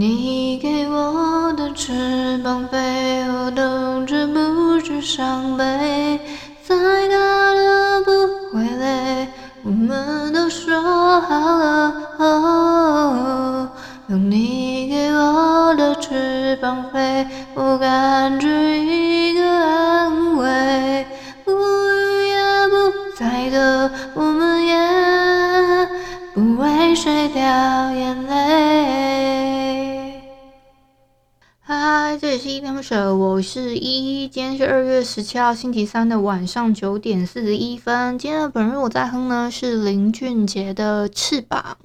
你给我的翅膀飞，我懂着不知伤悲，再大都不会累。我们都说好了，哦，用你给我的翅膀飞，我感觉一个我是依依。今天是二月十七号星期三的晚上九点四十一分。今天的本日我在哼呢是林俊杰的《翅膀》。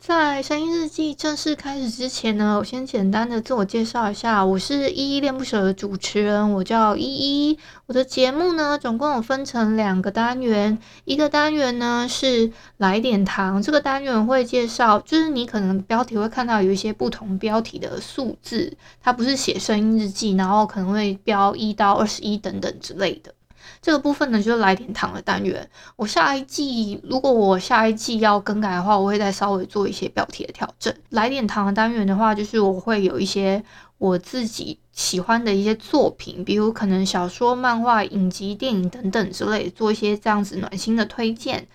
在声音日记正式开始之前呢，我先简单的自我介绍一下，我是依依恋不舍的主持人，我叫依依。我的节目呢，总共有分成两个单元，一个单元呢是来点糖，这个单元会介绍，就是你可能标题会看到有一些不同标题的数字，它不是写声音日记，然后可能会标一到二十一等等之类的。这个部分呢，就是来点糖的单元。我下一季，如果我下一季要更改的话，我会再稍微做一些标题的调整。来点糖的单元的话，就是我会有一些我自己喜欢的一些作品，比如可能小说、漫画、影集、电影等等之类，做一些这样子暖心的推荐。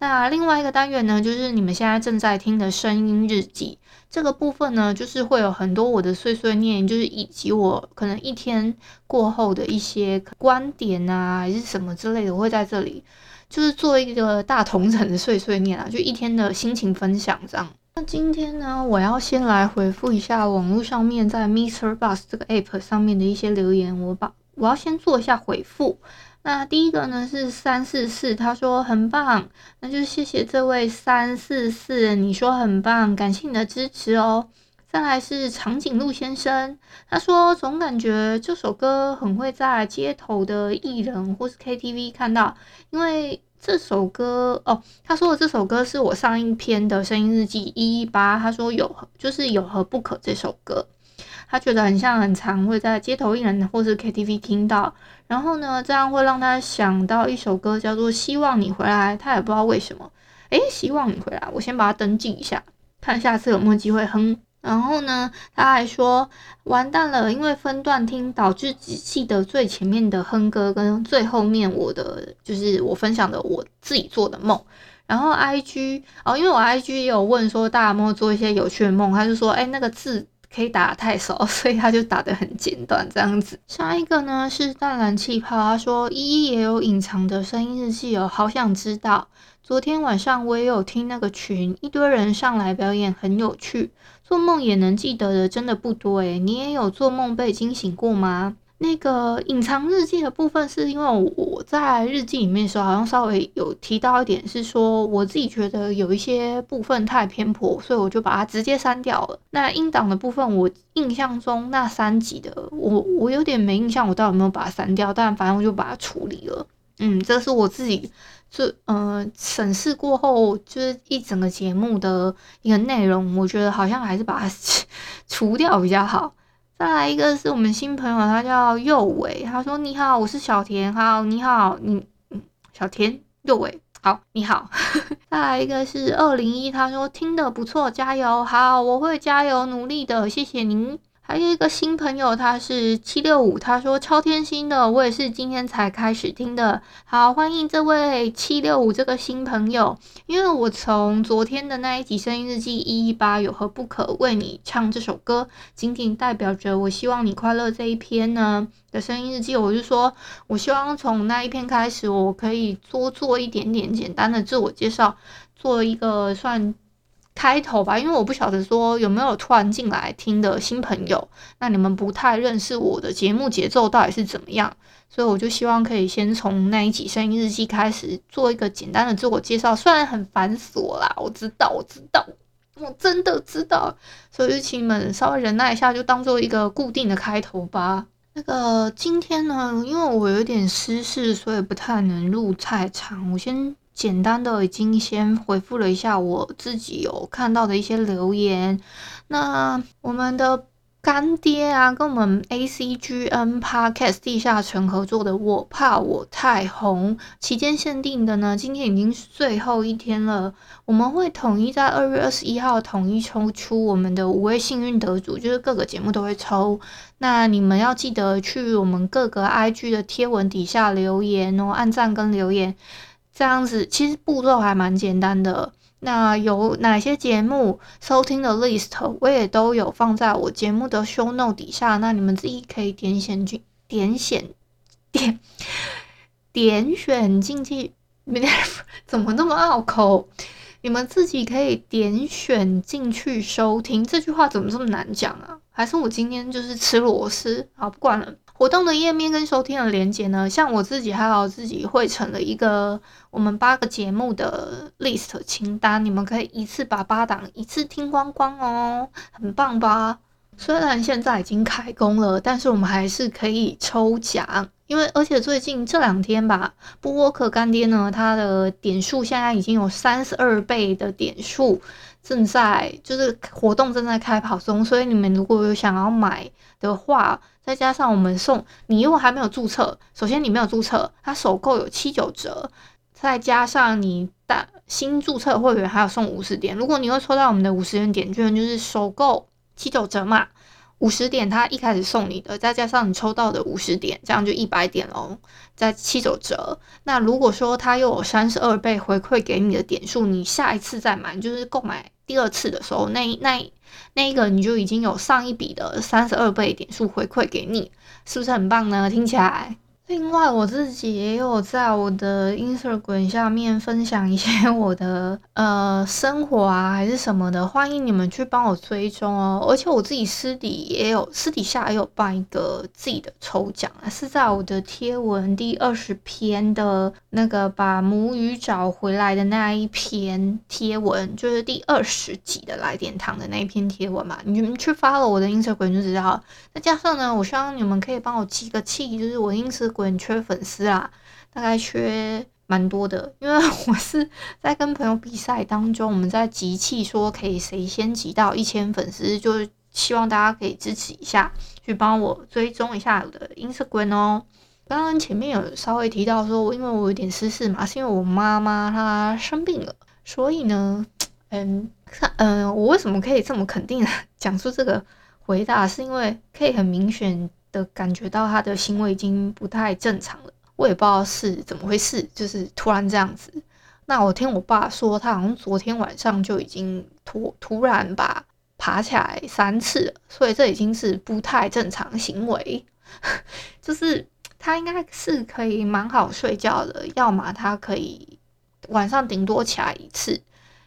那另外一个单元呢，就是你们现在正在听的声音日记。这个部分呢，就是会有很多我的碎碎念，就是以及我可能一天过后的一些观点啊，还是什么之类的，我会在这里就是做一个大同城的碎碎念啊，就一天的心情分享这样。那今天呢，我要先来回复一下网络上面在 MixerBox 这个 App 上面的一些留言，我把我要先做一下回复。那第一个呢是三四四，他说很棒，那就谢谢这位三四四，你说很棒，感谢你的支持哦。再来是长颈鹿先生，他说总感觉这首歌很会在街头的艺人或是 KTV 看到，因为这首歌哦，他说的这首歌是我上一篇的声音日记一一八，他说有就是有何不可这首歌。他觉得很像很常会在街头艺人或是 KTV 听到，然后呢，这样会让他想到一首歌叫做《希望你回来》，他也不知道为什么，诶，希望你回来，我先把它登记一下，看下次有没有机会哼。然后呢，他还说完蛋了，因为分段听导致只记得最前面的哼歌跟最后面我的就是我分享的我自己做的梦。然后 IG 哦，因为我 IG 也有问说大家有没有做一些有趣的梦，他就说诶，那个字。可以打得太少，所以他就打得很简短这样子。下一个呢是淡蓝气泡，他说依依也有隐藏的声音日记哦，好想知道。昨天晚上我也有听那个群，一堆人上来表演，很有趣。做梦也能记得的真的不多诶，你也有做梦被惊醒过吗？那个隐藏日记的部分，是因为我在日记里面的时候，好像稍微有提到一点，是说我自己觉得有一些部分太偏颇，所以我就把它直接删掉了。那音档的部分，我印象中那三集的，我我有点没印象，我到底有没有把它删掉？但反正我就把它处理了。嗯，这是我自己就呃审视过后，就是一整个节目的一个内容，我觉得好像还是把它 除掉比较好。再来一个是我们新朋友，他叫右伟，他说：“你好，我是小田，好，你好，你嗯，小田右伟，好，你好。”再来一个是二零一，他说：“听得不错，加油，好，我会加油努力的，谢谢您。”还有一个新朋友，他是七六五，他说超贴心的，我也是今天才开始听的。好，欢迎这位七六五这个新朋友，因为我从昨天的那一集声音日记一一八有何不可为你唱这首歌，仅仅代表着我希望你快乐这一篇呢的声音日记，我就说我希望从那一篇开始，我可以多做一点点简单的自我介绍，做一个算。开头吧，因为我不晓得说有没有突然进来听的新朋友，那你们不太认识我的节目节奏到底是怎么样，所以我就希望可以先从那一集声音日记开始做一个简单的自我介绍，虽然很繁琐啦，我知道，我知道。我真的知道，所以就请你们稍微忍耐一下，就当做一个固定的开头吧。那个今天呢，因为我有点私事，所以不太能录太长。我先简单的已经先回复了一下我自己有看到的一些留言。那我们的。干爹啊，跟我们 ACGN Podcast 地下城合作的《我怕我太红》期间限定的呢，今天已经是最后一天了。我们会统一在二月二十一号统一抽出我们的五位幸运得主，就是各个节目都会抽。那你们要记得去我们各个 IG 的贴文底下留言哦，按赞跟留言，这样子其实步骤还蛮简单的。那有哪些节目收听的 list，我也都有放在我节目的 show note 底下，那你们自己可以点选进点选点点选进去，怎么那么拗口？你们自己可以点选进去收听。这句话怎么这么难讲啊？还是我今天就是吃螺丝？好，不管了。活动的页面跟收听的连接呢，像我自己还有自己汇成了一个我们八个节目的 list 清单，你们可以一次把八档一次听光光哦，很棒吧？虽然现在已经开工了，但是我们还是可以抽奖，因为而且最近这两天吧，布沃克干爹呢，它的点数现在已经有三十二倍的点数，正在就是活动正在开跑中，所以你们如果有想要买的话。再加上我们送你，如果还没有注册，首先你没有注册，它首购有七九折，再加上你打新注册会员还有送五十点。如果你又抽到我们的五十元点券，就是首购七九折嘛，五十点他一开始送你的，再加上你抽到的五十点，这样就一百点喽，再七九折。那如果说它又有三十二倍回馈给你的点数，你下一次再买，就是购买第二次的时候，那那。那一个你就已经有上一笔的三十二倍点数回馈给你，是不是很棒呢？听起来。另外，我自己也有在我的 Instagram 下面分享一些我的呃生活啊，还是什么的，欢迎你们去帮我追踪哦。而且我自己私底也有私底下也有办一个自己的抽奖，是在我的贴文第二十篇的那个把母语找回来的那一篇贴文，就是第二十集的来点糖的那一篇贴文嘛。你们去发了我的 Instagram 就知道。再加上呢，我希望你们可以帮我集个气，就是我临时。很缺粉丝啦，大概缺蛮多的，因为我是在跟朋友比赛当中，我们在集气，说可以谁先集到一千粉丝，就希望大家可以支持一下，去帮我追踪一下我的 Instagram 哦。刚刚前面有稍微提到说，因为我有点私事嘛，是因为我妈妈她生病了，所以呢，嗯，嗯，我为什么可以这么肯定的 讲出这个回答，是因为可以很明显。的感觉到他的行为已经不太正常了，我也不知道是怎么回事，就是突然这样子。那我听我爸说，他好像昨天晚上就已经突突然把爬起来三次了，所以这已经是不太正常行为。就是他应该是可以蛮好睡觉的，要么他可以晚上顶多起来一次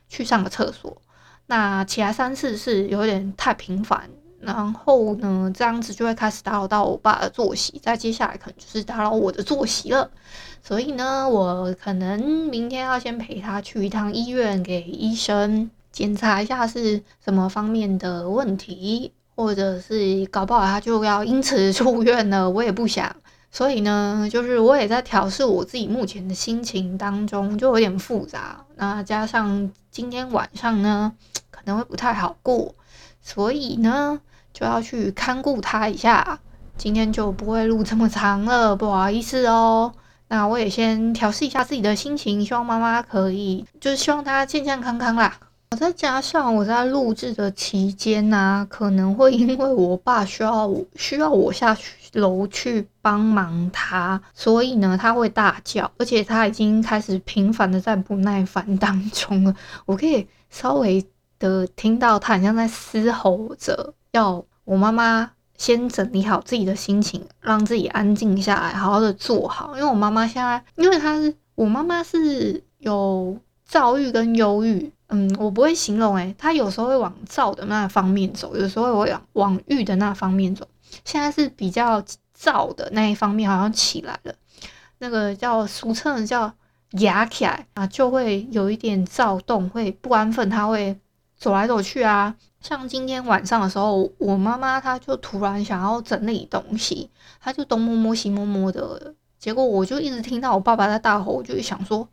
去上个厕所，那起来三次是有点太频繁。然后呢，这样子就会开始打扰到我爸的作息，再接下来可能就是打扰我的作息了。所以呢，我可能明天要先陪他去一趟医院，给医生检查一下是什么方面的问题，或者是搞不好他就要因此住院了，我也不想。所以呢，就是我也在调试我自己目前的心情当中，就有点复杂。那加上今天晚上呢，可能会不太好过。所以呢，就要去看顾他一下。今天就不会录这么长了，不好意思哦。那我也先调试一下自己的心情，希望妈妈可以，就是希望她健健康康啦。我再加上我在录制的期间呢、可能会因为我爸需要需要我下去楼去帮忙他，所以呢，他会大叫，而且他已经开始频繁的在不耐烦当中了。我可以稍微。的听到他好像在嘶吼着，要我妈妈先整理好自己的心情，让自己安静下来，好好的坐好。因为我妈妈现在，因为她是我妈妈是有躁郁跟忧郁，嗯，我不会形容诶，她有时候会往躁的那方面走，有时候会往往郁的那方面走。现在是比较躁的那一方面好像起来了，那个叫俗称的叫压起来啊，就会有一点躁动，会不安分，她会。走来走去啊。像今天晚上的时候，我妈妈她就突然想要整理东西，她就东摸摸西摸摸的，结果我就一直听到我爸爸在大吼，我就想说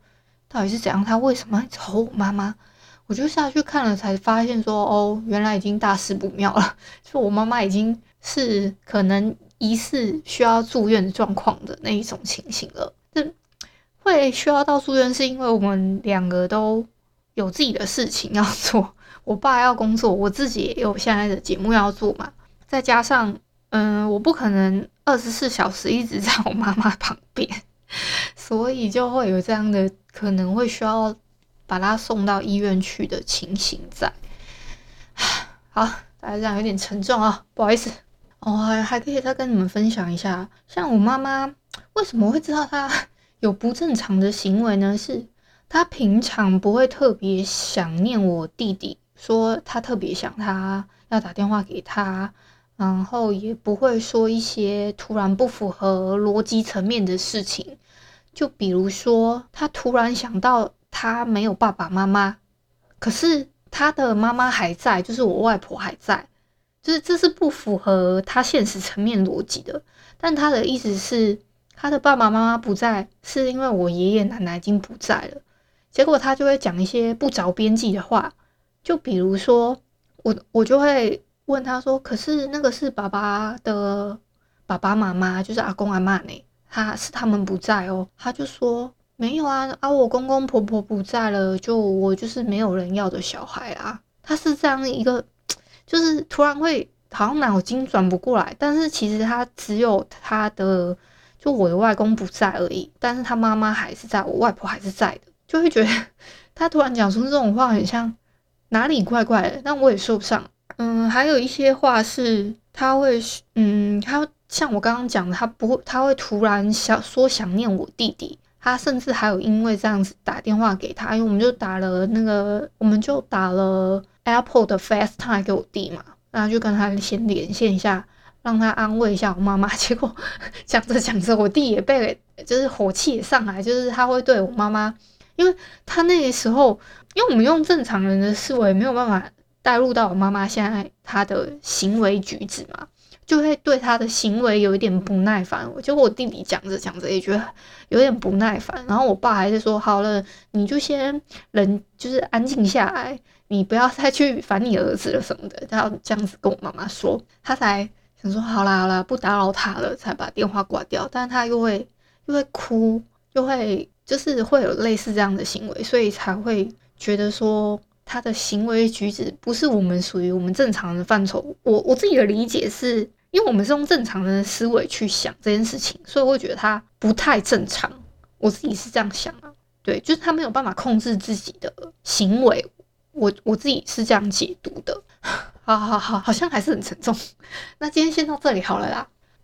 到底是怎样？他为什么一直吼我妈妈？我就下去看了，才发现说哦，原来已经大事不妙了，就我妈妈已经是可能疑似需要住院的状况的那一种情形了。这会需要到住院，是因为我们两个都有自己的事情要做。我爸要工作，我自己也有现在的节目要做嘛，再加上，嗯，我不可能二十四小时一直在我妈妈旁边，所以就会有这样的可能会需要把她送到医院去的情形在。好，大家这样有点沉重啊，不好意思。哦，还还可以再跟你们分享一下，像我妈妈为什么会知道她 有不正常的行为呢？是她平常不会特别想念我弟弟。说他特别想他，要打电话给他，然后也不会说一些突然不符合逻辑层面的事情，就比如说他突然想到他没有爸爸妈妈，可是他的妈妈还在，就是我外婆还在，就是这是不符合他现实层面逻辑的。但他的意思是，他的爸爸妈妈不在，是因为我爷爷奶奶已经不在了，结果他就会讲一些不着边际的话。就比如说，我我就会问他说：“可是那个是爸爸的爸爸妈妈，就是阿公阿嬷呢？他是他们不在哦。”他就说：“没有啊，啊我公公婆婆不在了，就我就是没有人要的小孩啊。”他是这样一个，就是突然会好像脑筋转不过来，但是其实他只有他的，就我的外公不在而已，但是他妈妈还是在，我外婆还是在的，就会觉得 他突然讲出这种话，很像。哪里怪怪的？但我也说不上。嗯，还有一些话是他会，嗯，他像我刚刚讲的，他不会，他会突然想说想念我弟弟。他甚至还有因为这样子打电话给他，因为我们就打了那个，我们就打了 Apple 的 FaceTime 给我弟嘛，然后就跟他先连线一下，让他安慰一下我妈妈。结果讲着讲着，我弟也被就是火气也上来，就是他会对我妈妈，因为他那个时候。因为我们用正常人的思维没有办法带入到我妈妈现在她的行为举止嘛，就会对她的行为有一点不耐烦。我就我弟弟讲着讲着也觉得有点不耐烦，然后我爸还是说好了，你就先人就是安静下来，你不要再去烦你儿子了什么的，他要这样子跟我妈妈说，他才想说好啦好啦，不打扰他了，才把电话挂掉。但他又会又会哭，又会就是会有类似这样的行为，所以才会。觉得说他的行为举止不是我们属于我们正常的范畴。我我自己的理解是，因为我们是用正常人的思维去想这件事情，所以我会觉得他不太正常。我自己是这样想啊，对，就是他没有办法控制自己的行为。我我自己是这样解读的。好好好，好像还是很沉重。那今天先到这里好了啦。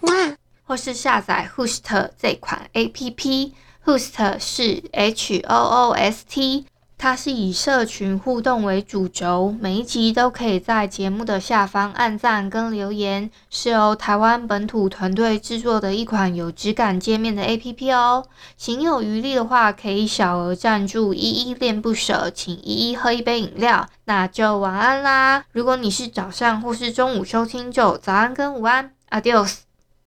哇或是下载 Host 这款 APP，Host 是 H O O S T，它是以社群互动为主轴，每一集都可以在节目的下方按赞跟留言，是由台湾本土团队制作的一款有质感界面的 APP 哦。行有余力的话，可以小额赞助依依恋不舍，请依依喝一杯饮料，那就晚安啦。如果你是早上或是中午收听，就早安跟午安，Adios。